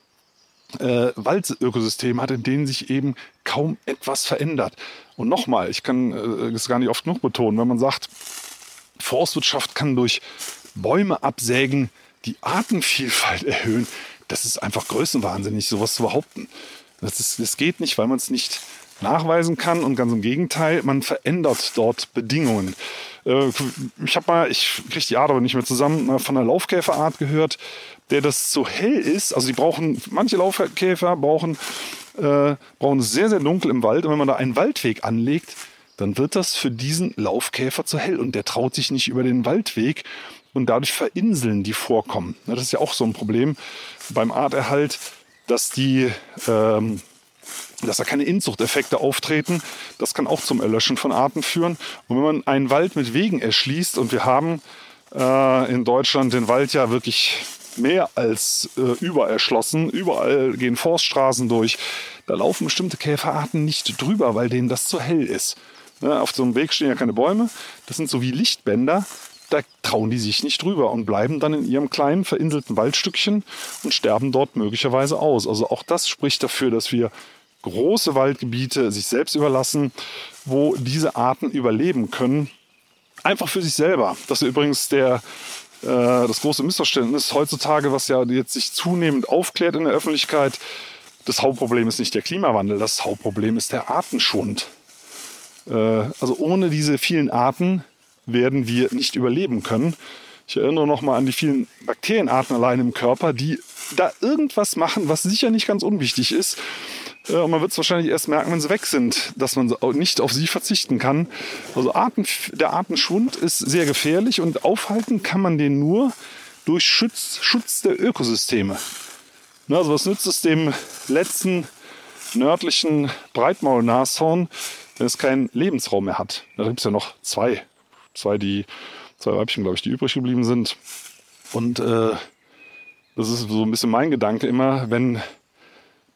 äh, Waldökosysteme hat, in denen sich eben kaum etwas verändert. Und nochmal, ich kann äh, es gar nicht oft genug betonen, wenn man sagt, Forstwirtschaft kann durch Bäume absägen die Artenvielfalt erhöhen, das ist einfach größenwahnsinnig, sowas zu behaupten. Das, ist, das geht nicht, weil man es nicht nachweisen kann und ganz im Gegenteil, man verändert dort Bedingungen. Äh, ich habe mal, ich kriege die Art aber nicht mehr zusammen, von einer Laufkäferart gehört, der das so hell ist. Also die brauchen, manche Laufkäfer brauchen, äh, brauchen sehr, sehr dunkel im Wald. Und wenn man da einen Waldweg anlegt, dann wird das für diesen Laufkäfer zu hell und der traut sich nicht über den Waldweg und dadurch verinseln die Vorkommen. Das ist ja auch so ein Problem beim Arterhalt, dass die ähm, dass da keine Inzuchteffekte auftreten. Das kann auch zum Erlöschen von Arten führen. Und wenn man einen Wald mit Wegen erschließt, und wir haben äh, in Deutschland den Wald ja wirklich mehr als äh, übererschlossen, überall gehen Forststraßen durch, da laufen bestimmte Käferarten nicht drüber, weil denen das zu hell ist. Ne, auf so einem Weg stehen ja keine Bäume, das sind so wie Lichtbänder, da trauen die sich nicht drüber und bleiben dann in ihrem kleinen verinselten Waldstückchen und sterben dort möglicherweise aus. Also auch das spricht dafür, dass wir große Waldgebiete sich selbst überlassen, wo diese Arten überleben können. Einfach für sich selber. Das ist übrigens der, äh, das große Missverständnis heutzutage, was ja jetzt sich zunehmend aufklärt in der Öffentlichkeit. Das Hauptproblem ist nicht der Klimawandel, das Hauptproblem ist der Artenschwund. Äh, also ohne diese vielen Arten werden wir nicht überleben können. Ich erinnere noch mal an die vielen Bakterienarten allein im Körper, die da irgendwas machen, was sicher nicht ganz unwichtig ist. Äh, und man wird es wahrscheinlich erst merken, wenn sie weg sind, dass man nicht auf sie verzichten kann. Also Arten, der Artenschwund ist sehr gefährlich und aufhalten kann man den nur durch Schutz, Schutz der Ökosysteme. Also was nützt es dem letzten nördlichen Breitmaulnashorn, wenn es keinen Lebensraum mehr hat? Da gibt es ja noch zwei, zwei, die, zwei Weibchen, glaube ich, die übrig geblieben sind. Und äh, das ist so ein bisschen mein Gedanke immer, wenn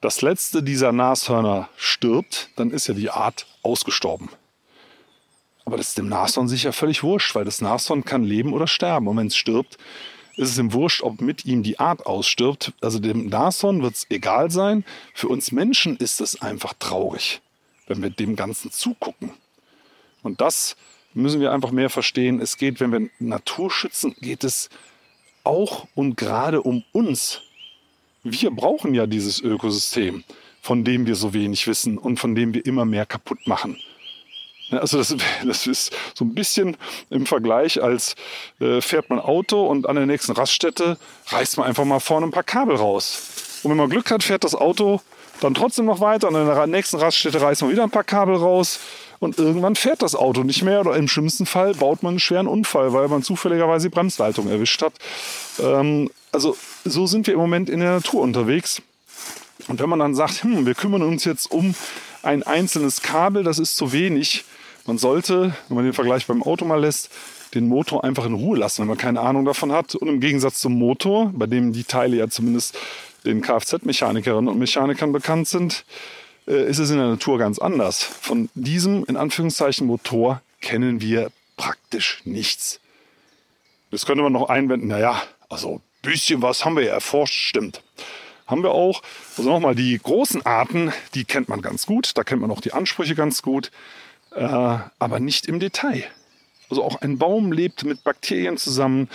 das letzte dieser Nashörner stirbt, dann ist ja die Art ausgestorben. Aber das ist dem Nashorn sicher völlig wurscht, weil das Nashorn kann leben oder sterben. Und wenn es stirbt, ist es ihm wurscht, ob mit ihm die Art ausstirbt. Also dem Nashorn wird es egal sein. Für uns Menschen ist es einfach traurig, wenn wir dem Ganzen zugucken. Und das müssen wir einfach mehr verstehen. Es geht, wenn wir Natur schützen, geht es auch und gerade um uns wir brauchen ja dieses Ökosystem, von dem wir so wenig wissen und von dem wir immer mehr kaputt machen. Also das, [LAUGHS] das ist so ein bisschen im Vergleich, als äh, fährt man Auto und an der nächsten Raststätte reißt man einfach mal vorne ein paar Kabel raus. Und wenn man Glück hat, fährt das Auto dann trotzdem noch weiter und an der nächsten Raststätte reißt man wieder ein paar Kabel raus und irgendwann fährt das Auto nicht mehr oder im schlimmsten Fall baut man einen schweren Unfall, weil man zufälligerweise die Bremsleitung erwischt hat. Ähm, also so sind wir im Moment in der Natur unterwegs. Und wenn man dann sagt, hm, wir kümmern uns jetzt um ein einzelnes Kabel, das ist zu wenig. Man sollte, wenn man den Vergleich beim Auto mal lässt, den Motor einfach in Ruhe lassen, wenn man keine Ahnung davon hat. Und im Gegensatz zum Motor, bei dem die Teile ja zumindest den Kfz-Mechanikerinnen und Mechanikern bekannt sind, ist es in der Natur ganz anders. Von diesem, in Anführungszeichen, Motor kennen wir praktisch nichts. Das könnte man noch einwenden, naja, also bisschen was haben wir ja erforscht, stimmt. Haben wir auch. Also nochmal, die großen Arten, die kennt man ganz gut, da kennt man auch die Ansprüche ganz gut, äh, aber nicht im Detail. Also auch ein Baum lebt mit Bakterien zusammen,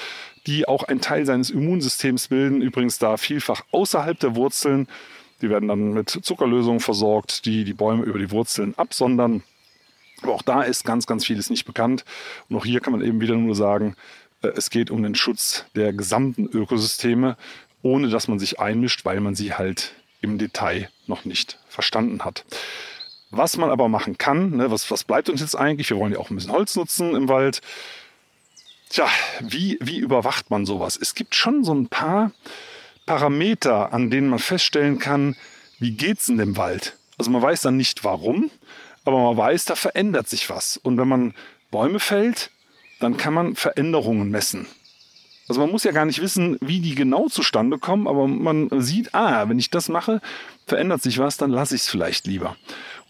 die auch einen Teil seines Immunsystems bilden, übrigens da vielfach außerhalb der Wurzeln. Die werden dann mit Zuckerlösungen versorgt, die die Bäume über die Wurzeln absondern. Aber auch da ist ganz, ganz vieles nicht bekannt. Und auch hier kann man eben wieder nur sagen, äh, es geht um den Schutz der gesamten Ökosysteme, ohne dass man sich einmischt, weil man sie halt im Detail noch nicht verstanden hat. Was man aber machen kann, ne, was, was bleibt uns jetzt eigentlich? Wir wollen ja auch ein bisschen Holz nutzen im Wald. Tja, wie, wie überwacht man sowas? Es gibt schon so ein paar Parameter, an denen man feststellen kann, wie geht's in dem Wald. Also man weiß dann nicht warum, aber man weiß, da verändert sich was. Und wenn man Bäume fällt, dann kann man Veränderungen messen. Also man muss ja gar nicht wissen, wie die genau zustande kommen, aber man sieht, ah, wenn ich das mache, verändert sich was, dann lasse ich es vielleicht lieber.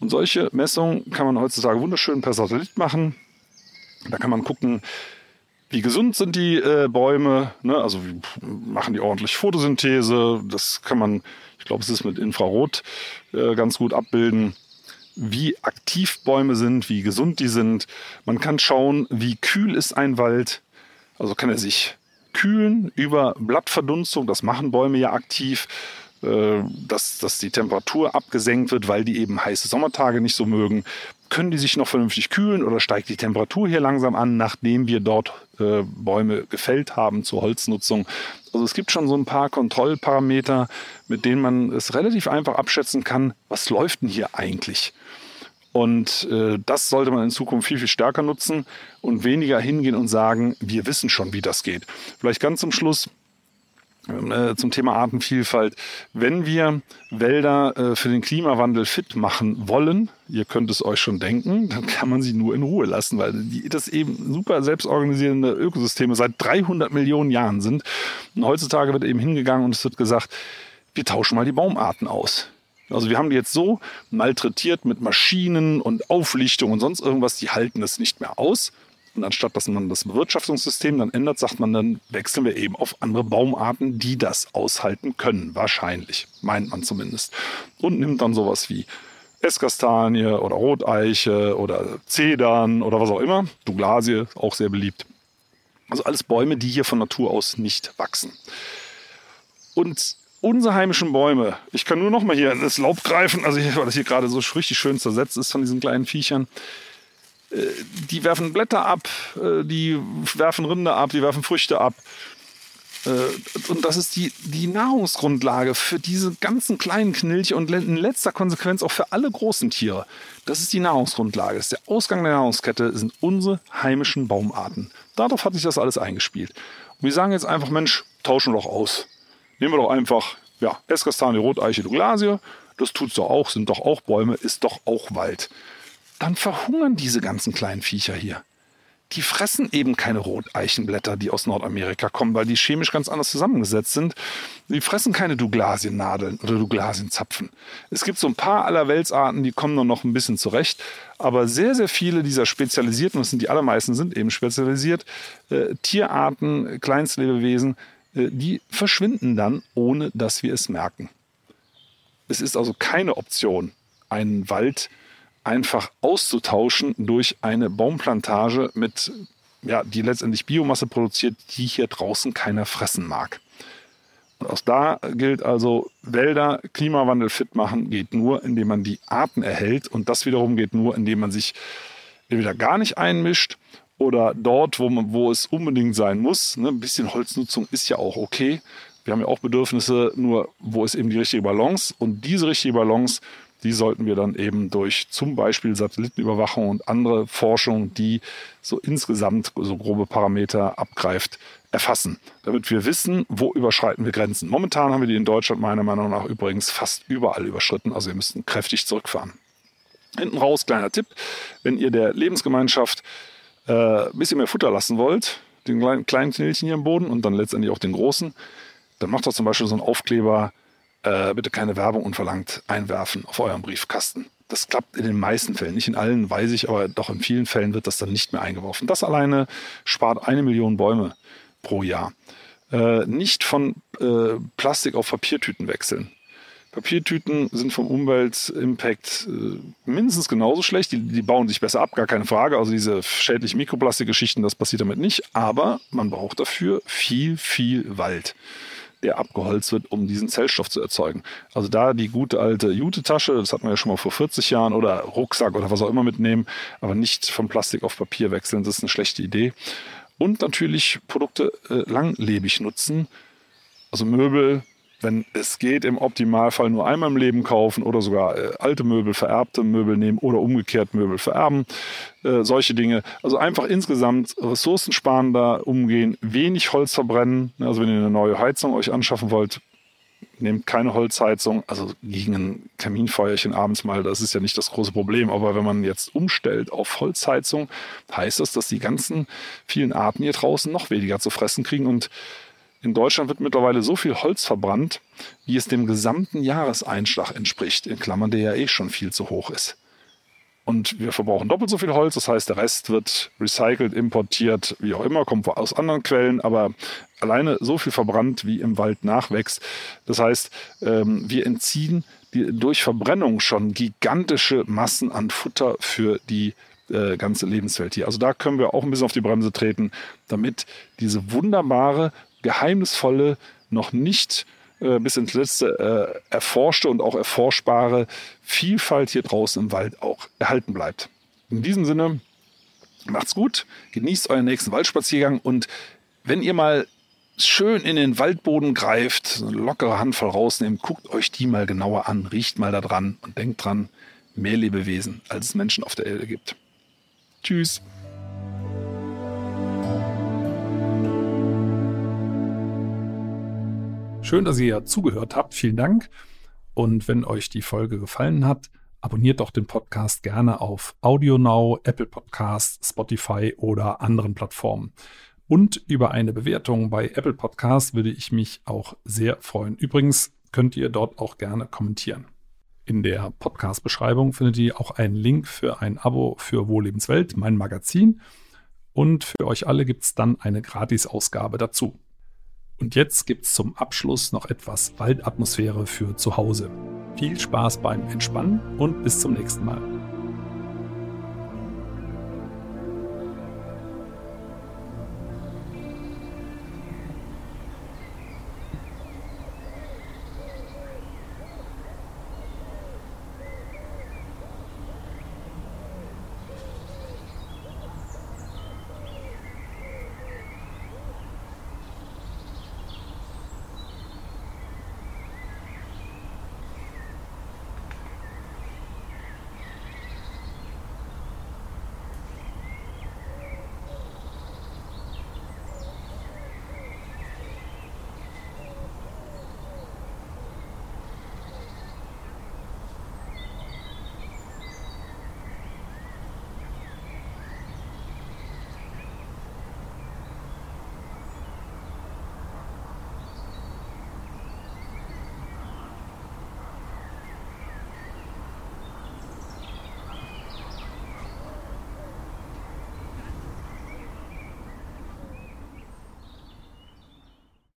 Und solche Messungen kann man heutzutage wunderschön per Satellit machen. Da kann man gucken, wie gesund sind die äh, Bäume, ne? also machen die ordentlich Photosynthese. Das kann man, ich glaube, es ist mit Infrarot äh, ganz gut abbilden wie aktiv Bäume sind, wie gesund die sind. Man kann schauen, wie kühl ist ein Wald. Also kann er sich kühlen über Blattverdunstung. Das machen Bäume ja aktiv. Äh, dass, dass die Temperatur abgesenkt wird, weil die eben heiße Sommertage nicht so mögen. Können die sich noch vernünftig kühlen oder steigt die Temperatur hier langsam an, nachdem wir dort äh, Bäume gefällt haben zur Holznutzung? Also es gibt schon so ein paar Kontrollparameter, mit denen man es relativ einfach abschätzen kann, was läuft denn hier eigentlich? Und äh, das sollte man in Zukunft viel, viel stärker nutzen und weniger hingehen und sagen, wir wissen schon, wie das geht. Vielleicht ganz zum Schluss zum Thema Artenvielfalt. Wenn wir Wälder äh, für den Klimawandel fit machen wollen, ihr könnt es euch schon denken, dann kann man sie nur in Ruhe lassen, weil das eben super selbstorganisierende Ökosysteme seit 300 Millionen Jahren sind. Und heutzutage wird eben hingegangen und es wird gesagt, wir tauschen mal die Baumarten aus. Also wir haben die jetzt so malträtiert mit Maschinen und Auflichtung und sonst irgendwas, die halten das nicht mehr aus. Und anstatt dass man das Bewirtschaftungssystem dann ändert, sagt man, dann wechseln wir eben auf andere Baumarten, die das aushalten können. Wahrscheinlich, meint man zumindest. Und nimmt dann sowas wie Esskastanie oder Roteiche oder Zedern oder was auch immer. Douglasie, auch sehr beliebt. Also alles Bäume, die hier von Natur aus nicht wachsen. Und unsere heimischen Bäume, ich kann nur noch mal hier das Laub greifen, also hier, weil das hier gerade so richtig schön zersetzt ist von diesen kleinen Viechern. Äh, die werfen Blätter ab, äh, die werfen Rinde ab, die werfen Früchte ab. Äh, und das ist die, die Nahrungsgrundlage für diese ganzen kleinen Knilche und in letzter Konsequenz auch für alle großen Tiere. Das ist die Nahrungsgrundlage. Das ist der Ausgang der Nahrungskette, sind unsere heimischen Baumarten. Darauf hat sich das alles eingespielt. Und wir sagen jetzt einfach, Mensch, tauschen wir doch aus. Nehmen wir doch einfach, ja, Esskastanie, Roteiche, Douglasie. Das tut's doch auch, sind doch auch Bäume, ist doch auch Wald. Dann verhungern diese ganzen kleinen Viecher hier. Die fressen eben keine Roteichenblätter, die aus Nordamerika kommen, weil die chemisch ganz anders zusammengesetzt sind. Die fressen keine Douglasiennadeln oder Douglasienzapfen. Es gibt so ein paar Allerweltsarten, die kommen noch ein bisschen zurecht. Aber sehr, sehr viele dieser spezialisierten, das sind die allermeisten, sind eben spezialisiert, äh, Tierarten, Kleinstlebewesen, äh, die verschwinden dann, ohne dass wir es merken. Es ist also keine Option, einen Wald einfach auszutauschen durch eine Baumplantage mit, ja, die letztendlich Biomasse produziert, die hier draußen keiner fressen mag. Und aus da gilt also, Wälder Klimawandel fit machen geht nur, indem man die Arten erhält. Und das wiederum geht nur, indem man sich entweder gar nicht einmischt oder dort, wo, man, wo es unbedingt sein muss. Ne, ein bisschen Holznutzung ist ja auch okay. Wir haben ja auch Bedürfnisse, nur wo ist eben die richtige Balance. Und diese richtige Balance, die sollten wir dann eben durch zum Beispiel Satellitenüberwachung und andere Forschung, die so insgesamt so grobe Parameter abgreift, erfassen, damit wir wissen, wo überschreiten wir Grenzen. Momentan haben wir die in Deutschland meiner Meinung nach übrigens fast überall überschritten, also wir müssten kräftig zurückfahren. Hinten raus, kleiner Tipp, wenn ihr der Lebensgemeinschaft äh, ein bisschen mehr Futter lassen wollt, den kleinen, kleinen Knilchen hier im Boden und dann letztendlich auch den großen, dann macht doch zum Beispiel so einen Aufkleber, äh, bitte keine Werbung unverlangt einwerfen auf euren Briefkasten. Das klappt in den meisten Fällen, nicht in allen, weiß ich, aber doch in vielen Fällen wird das dann nicht mehr eingeworfen. Das alleine spart eine Million Bäume pro Jahr. Äh, nicht von äh, Plastik auf Papiertüten wechseln. Papiertüten sind vom Umweltimpact äh, mindestens genauso schlecht. Die, die, bauen sich besser ab, gar keine Frage. Also diese schädlichen Mikroplastikgeschichten, das passiert damit nicht. Aber man braucht dafür viel, viel Wald. Der abgeholzt wird, um diesen Zellstoff zu erzeugen. Also da die gute alte Jute-Tasche, das hatten wir ja schon mal vor 40 Jahren, oder Rucksack oder was auch immer mitnehmen, aber nicht von Plastik auf Papier wechseln, das ist eine schlechte Idee. Und natürlich Produkte äh, langlebig nutzen, also Möbel, wenn es geht, im Optimalfall nur einmal im Leben kaufen oder sogar äh, alte Möbel, vererbte Möbel nehmen oder umgekehrt Möbel vererben. Äh, solche Dinge. Also einfach insgesamt ressourcensparender umgehen, wenig Holz verbrennen. Also wenn ihr eine neue Heizung euch anschaffen wollt, nehmt keine Holzheizung, also gegen ein Kaminfeuerchen abends mal, das ist ja nicht das große Problem. Aber wenn man jetzt umstellt auf Holzheizung, heißt das, dass die ganzen vielen Arten hier draußen noch weniger zu fressen kriegen und in Deutschland wird mittlerweile so viel Holz verbrannt, wie es dem gesamten Jahreseinschlag entspricht, in Klammern, der ja eh schon viel zu hoch ist. Und wir verbrauchen doppelt so viel Holz, das heißt, der Rest wird recycelt, importiert, wie auch immer, kommt aus anderen Quellen, aber alleine so viel verbrannt, wie im Wald nachwächst. Das heißt, ähm, wir entziehen durch Verbrennung schon gigantische Massen an Futter für die äh, ganze Lebenswelt hier. Also da können wir auch ein bisschen auf die Bremse treten, damit diese wunderbare geheimnisvolle, noch nicht äh, bis ins letzte äh, erforschte und auch erforschbare Vielfalt hier draußen im Wald auch erhalten bleibt. In diesem Sinne, macht's gut, genießt euren nächsten Waldspaziergang und wenn ihr mal schön in den Waldboden greift, eine lockere Handvoll rausnehmt, guckt euch die mal genauer an, riecht mal da dran und denkt dran, mehr Lebewesen, als es Menschen auf der Erde gibt. Tschüss. Schön, dass ihr ja zugehört habt. Vielen Dank. Und wenn euch die Folge gefallen hat, abonniert doch den Podcast gerne auf AudioNow, Apple Podcasts, Spotify oder anderen Plattformen. Und über eine Bewertung bei Apple Podcasts würde ich mich auch sehr freuen. Übrigens könnt ihr dort auch gerne kommentieren. In der Podcast-Beschreibung findet ihr auch einen Link für ein Abo für Wohllebenswelt, mein Magazin. Und für euch alle gibt es dann eine Gratis-Ausgabe dazu. Und jetzt gibt es zum Abschluss noch etwas Waldatmosphäre für zu Hause. Viel Spaß beim Entspannen und bis zum nächsten Mal.